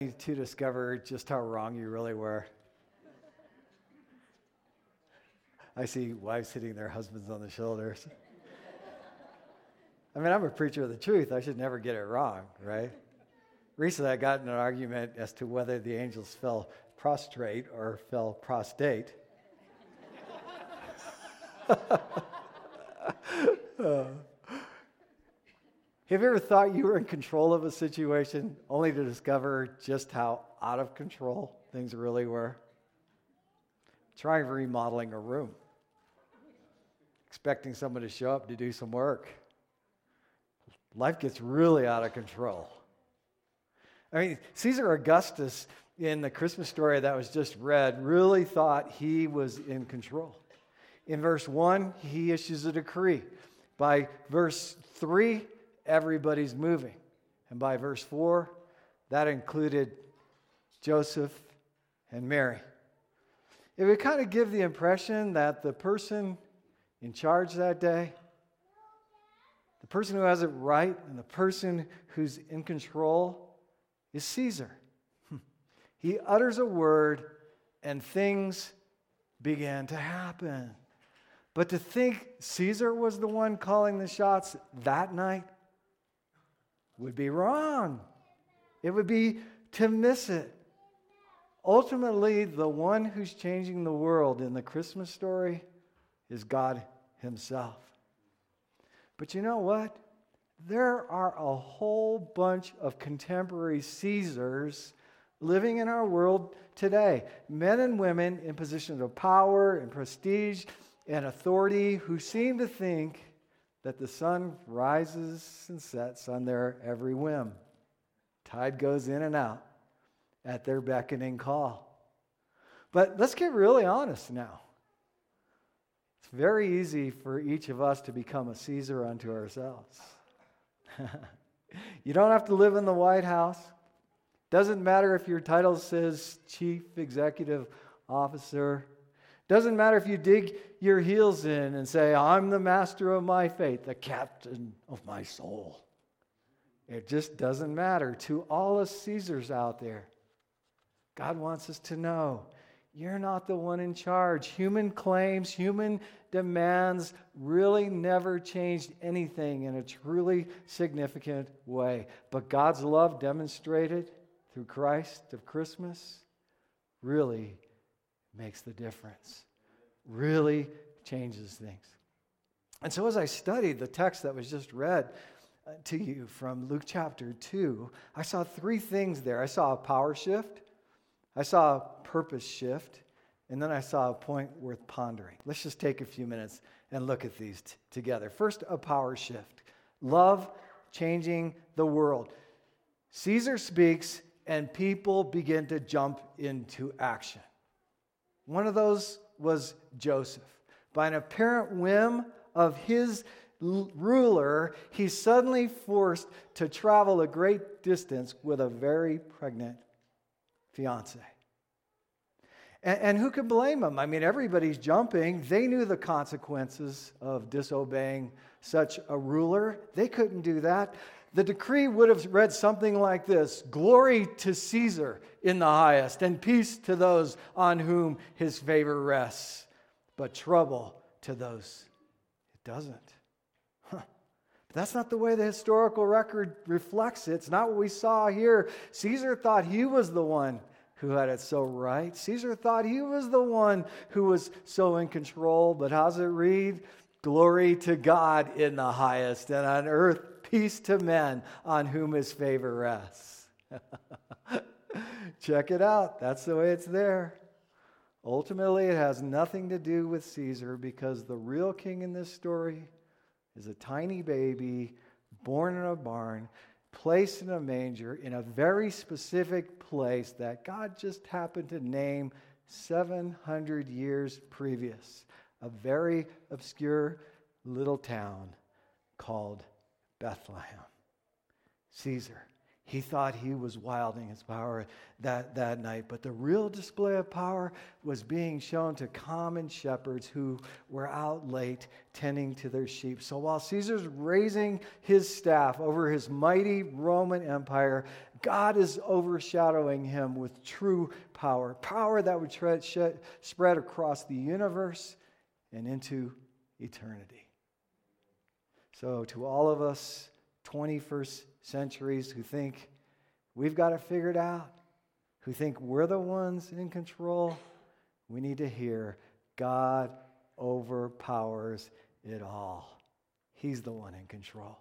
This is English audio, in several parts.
to discover just how wrong you really were? I see wives hitting their husbands on the shoulders. I mean, I'm a preacher of the truth. I should never get it wrong, right? Recently, I got in an argument as to whether the angels fell prostrate or fell prostate. have you ever thought you were in control of a situation only to discover just how out of control things really were? Try remodeling a room, expecting someone to show up to do some work. Life gets really out of control. I mean, Caesar Augustus in the Christmas story that was just read really thought he was in control. In verse 1, he issues a decree. By verse 3, everybody's moving. And by verse 4, that included Joseph and Mary. It would kind of give the impression that the person in charge that day, the person who has it right, and the person who's in control is Caesar. He utters a word, and things began to happen. But to think Caesar was the one calling the shots that night would be wrong. It would be to miss it. Ultimately, the one who's changing the world in the Christmas story is God Himself. But you know what? There are a whole bunch of contemporary Caesars living in our world today. Men and women in positions of power and prestige and authority who seem to think that the sun rises and sets on their every whim. Tide goes in and out at their beckoning call. But let's get really honest now. It's very easy for each of us to become a Caesar unto ourselves. you don't have to live in the White House. Doesn't matter if your title says chief executive officer. Doesn't matter if you dig your heels in and say, I'm the master of my fate, the captain of my soul. It just doesn't matter. To all us Caesars out there, God wants us to know you're not the one in charge. Human claims, human demands really never changed anything in a truly significant way. But God's love demonstrated through Christ of Christmas really makes the difference, really changes things. And so, as I studied the text that was just read uh, to you from Luke chapter 2, I saw three things there. I saw a power shift, I saw a purpose shift, and then I saw a point worth pondering. Let's just take a few minutes and look at these t- together. First, a power shift love changing the world. Caesar speaks, and people begin to jump into action. One of those was Joseph. By an apparent whim of his ruler, he's suddenly forced to travel a great distance with a very pregnant fiance. And, and, who can blame him? I mean, everybody's jumping. They knew the consequences of disobeying such a ruler. They couldn't do that. The decree would have read something like this Glory to Caesar in the highest, and peace to those on whom his favor rests, but trouble to those it doesn't. Huh. But that's not the way the historical record reflects it. It's not what we saw here. Caesar thought he was the one who had it so right. Caesar thought he was the one who was so in control, but how's it read? Glory to God in the highest, and on earth peace to men on whom his favor rests. Check it out. That's the way it's there. Ultimately, it has nothing to do with Caesar because the real king in this story is a tiny baby born in a barn, placed in a manger in a very specific place that God just happened to name 700 years previous. A very obscure little town called Bethlehem. Caesar. He thought he was wielding his power that, that night, but the real display of power was being shown to common shepherds who were out late tending to their sheep. So while Caesar's raising his staff over his mighty Roman Empire, God is overshadowing him with true power, power that would spread across the universe and into eternity. So, to all of us 21st centuries who think we've got it figured out, who think we're the ones in control, we need to hear God overpowers it all. He's the one in control.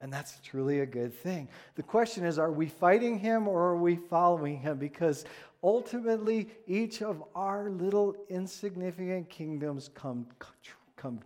And that's truly a good thing. The question is are we fighting him or are we following him? Because ultimately, each of our little insignificant kingdoms come, come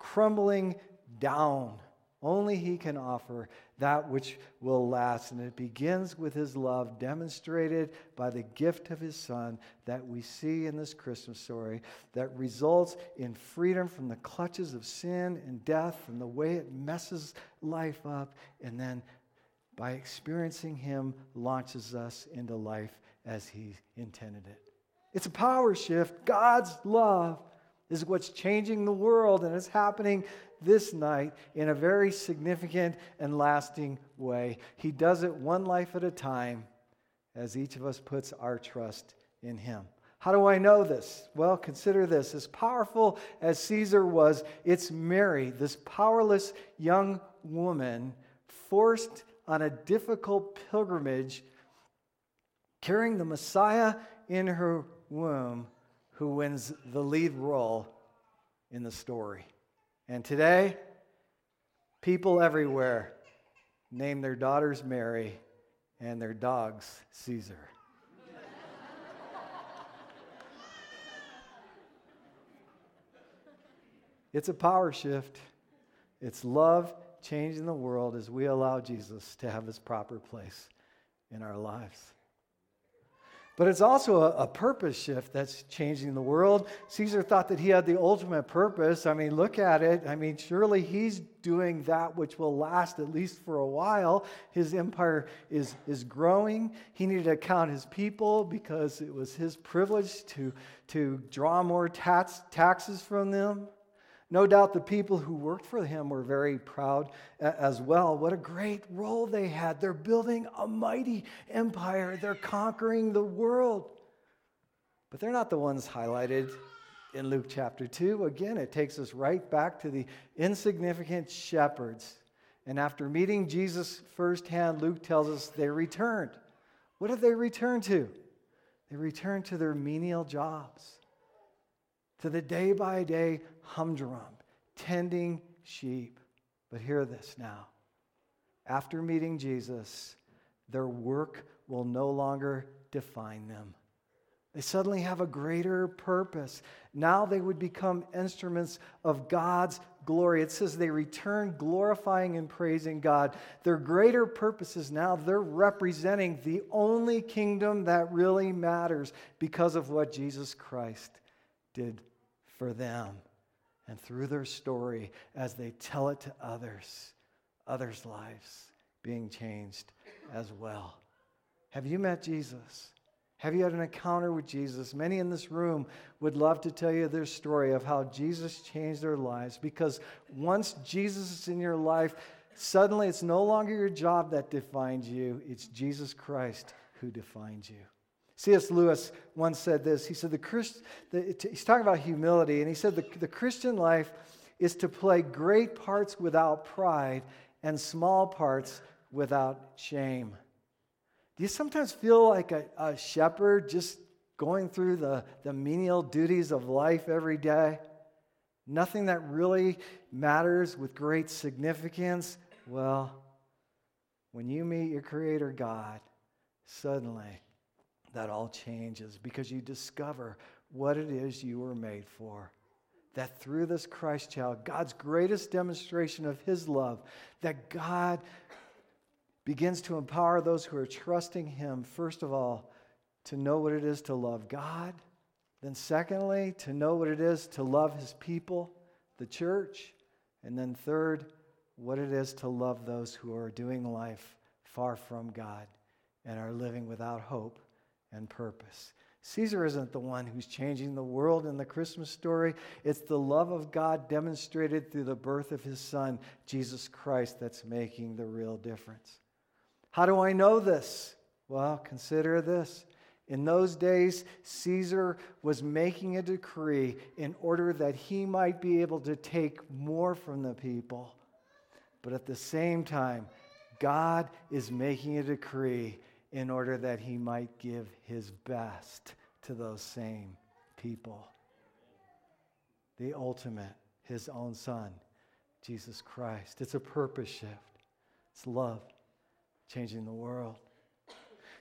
crumbling down. Only he can offer that which will last. And it begins with his love, demonstrated by the gift of his son that we see in this Christmas story, that results in freedom from the clutches of sin and death and the way it messes life up. And then by experiencing him, launches us into life as he intended it. It's a power shift. God's love is what's changing the world, and it's happening this night in a very significant and lasting way. He does it one life at a time as each of us puts our trust in Him. How do I know this? Well, consider this. As powerful as Caesar was, it's Mary, this powerless young woman, forced on a difficult pilgrimage, carrying the Messiah in her womb, who wins the lead role in the story. And today, people everywhere name their daughters Mary and their dogs Caesar. it's a power shift. It's love changing the world as we allow Jesus to have his proper place in our lives. But it's also a, a, purpose shift that's changing the world. Caesar thought that he had the ultimate purpose. I mean, look at it. I mean, surely he's doing that which will last at least for a while. His empire is, is growing. He needed to count his people because it was his privilege to, to draw more tax, taxes from them. No doubt the people who worked for him were very proud as well. What a great role they had. They're building a mighty empire, they're conquering the world. But they're not the ones highlighted in Luke chapter 2. Again, it takes us right back to the insignificant shepherds. And after meeting Jesus firsthand, Luke tells us they returned. What did they return to? They returned to their menial jobs to the day by day humdrum, tending sheep. But hear this now. After meeting Jesus, their work will no longer define them. They suddenly have a greater purpose. Now they would become instruments of God's glory. It says they return glorifying and praising God. Their greater purpose is now they're representing the only kingdom that really matters because of what Jesus Christ did for them and through their story as they tell it to others, others' lives being changed as well. Have you met Jesus? Have you had an encounter with Jesus? Many in this room would love to tell you their story of how Jesus changed their lives because once Jesus is in your life, suddenly it's no longer your job that defines you, it's Jesus Christ who defines you. C.S. Lewis once said this. He said, the Christ, the, he's talking about humility, and he said, the, the Christian life is to play great parts without pride and small parts without shame. Do you sometimes feel like a, a shepherd just going through the, the menial duties of life every day? Nothing that really matters with great significance? Well, when you meet your Creator God, suddenly that all changes because you discover what it is you were made for. That through this Christ child, God's greatest demonstration of his love, that God begins to empower those who are trusting him, first of all, to know what it is to love God. Then, secondly, to know what it is to love his people, the church. And then, third, what it is to love those who are doing life far from God and are living without hope and purpose. Caesar isn't the one who's changing the world in the Christmas story. It's the love of God demonstrated through the birth of his son, Jesus Christ, that's making the real difference. How do I know this? Well, consider this. In those days, Caesar was making a decree in order that he might be able to take more from the people. But at the same time, God is making a decree in order that he might give his best to those same people. The ultimate, his own son, Jesus Christ. It's a purpose shift, it's love, changing the world.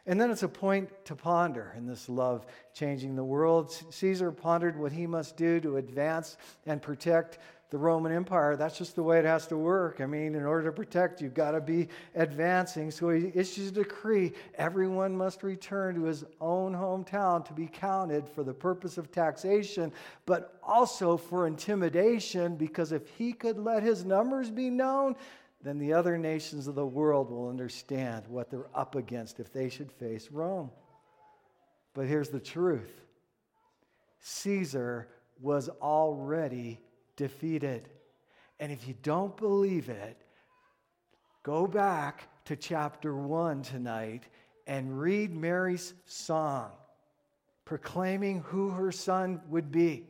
And then it's a point to ponder in this love changing the world. Caesar pondered what he must do to advance and protect the Roman Empire. That's just the way it has to work. I mean, in order to protect, you've got to be advancing. So he issues a decree everyone must return to his own hometown to be counted for the purpose of taxation, but also for intimidation, because if he could let his numbers be known, then the other nations of the world will understand what they're up against if they should face Rome. But here's the truth Caesar was already defeated. And if you don't believe it, go back to chapter 1 tonight and read Mary's song proclaiming who her son would be.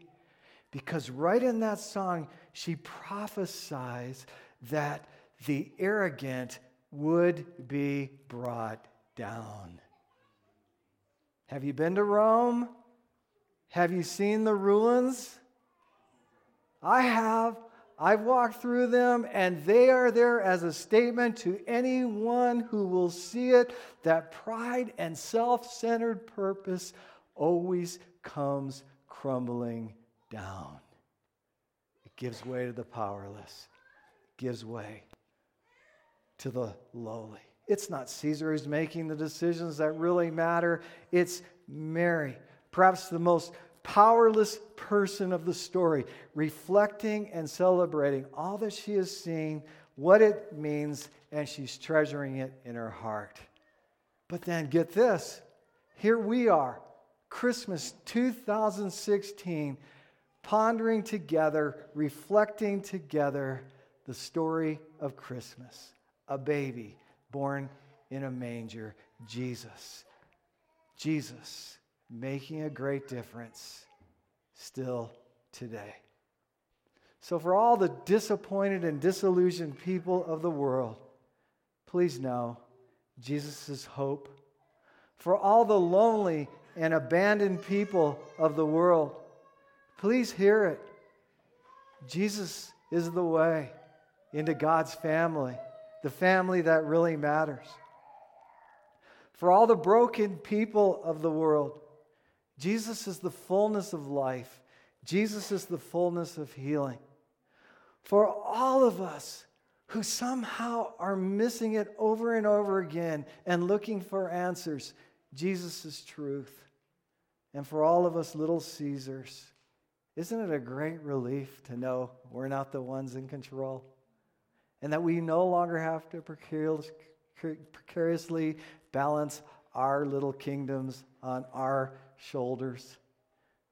Because right in that song, she prophesies that the arrogant would be brought down. Have you been to Rome? Have you seen the ruins? I have. I've walked through them, and they are there as a statement to anyone who will see it that pride and self centered purpose always comes crumbling down. It gives way to the powerless, gives way to the lowly. It's not Caesar who's making the decisions that really matter, it's Mary, perhaps the most powerless person of the story, reflecting and celebrating all that she has seen, what it means, and she's treasuring it in her heart. But then get this here we are, Christmas 2016, pondering together, reflecting together the story of Christmas. A baby born in a manger, Jesus. Jesus making a great difference still today. So, for all the disappointed and disillusioned people of the world, please know Jesus hope. For all the lonely and abandoned people of the world, please hear it. Jesus is the way into God's family, the family that really matters. For all the broken people of the world, Jesus is the fullness of life, Jesus is the fullness of healing. For all of us who somehow are missing it over and over again and looking for answers, Jesus is truth. And for all of us little Caesars, isn't it a great relief to know we're not the ones in control? And that we no longer have to precariously balance our little kingdoms on our shoulders.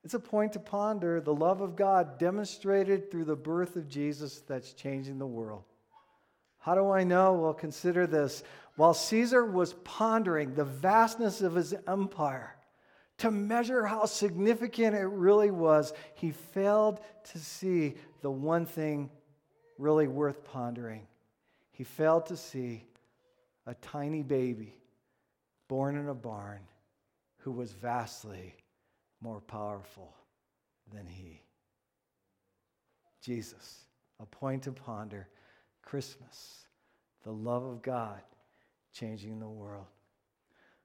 It's a point to ponder the love of God demonstrated through the birth of Jesus that's changing the world. How do I know? Well, consider this. While Caesar was pondering the vastness of his empire, to measure how significant it really was, he failed to see the one thing really worth pondering. He failed to see a tiny baby born in a barn who was vastly more powerful than he. Jesus, a point to ponder, Christmas, the love of God changing the world.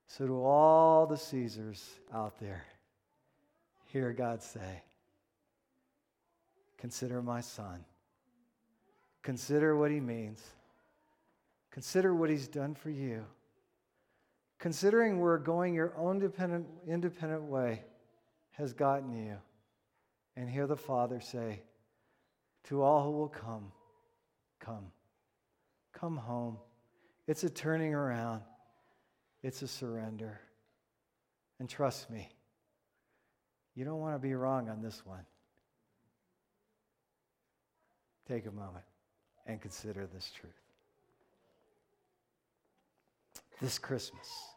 So, to all the Caesars out there, hear God say, Consider my son. Consider what he means. Consider what he's done for you considering we're going your own dependent, independent way has gotten you. And hear the Father say, To all who will come, come. Come home. It's a turning around, it's a surrender. And trust me, you don't want to be wrong on this one. Take a moment and consider this truth. this Christmas.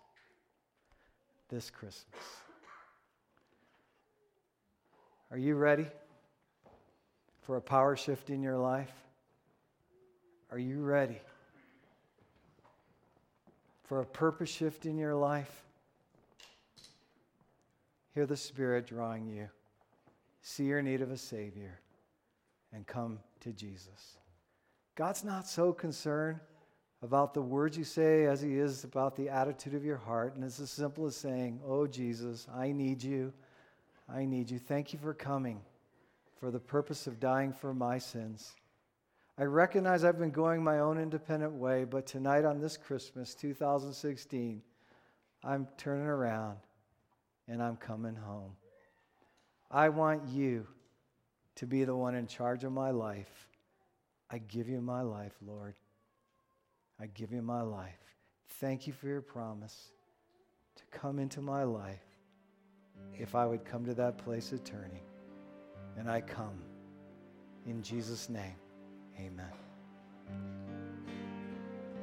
This Christmas. Are you ready for a power shift in your life? Are you ready for a purpose shift in your life? Hear the Spirit drawing you. See your need of a Savior and come to Jesus. God's not so concerned about the words you say as He is about the attitude of your heart. And it's as simple as saying, Oh, Jesus, I need you. I need you. Thank you for coming for the purpose of dying for my sins. I recognize I've been going my own independent way, but tonight on this Christmas, 2016, I'm turning around and I'm coming home. I want you to be the one in charge of my life. I give you my life, Lord. I give you my life. Thank you for your promise to come into my life if I would come to that place of turning. And I come. In Jesus' name, amen.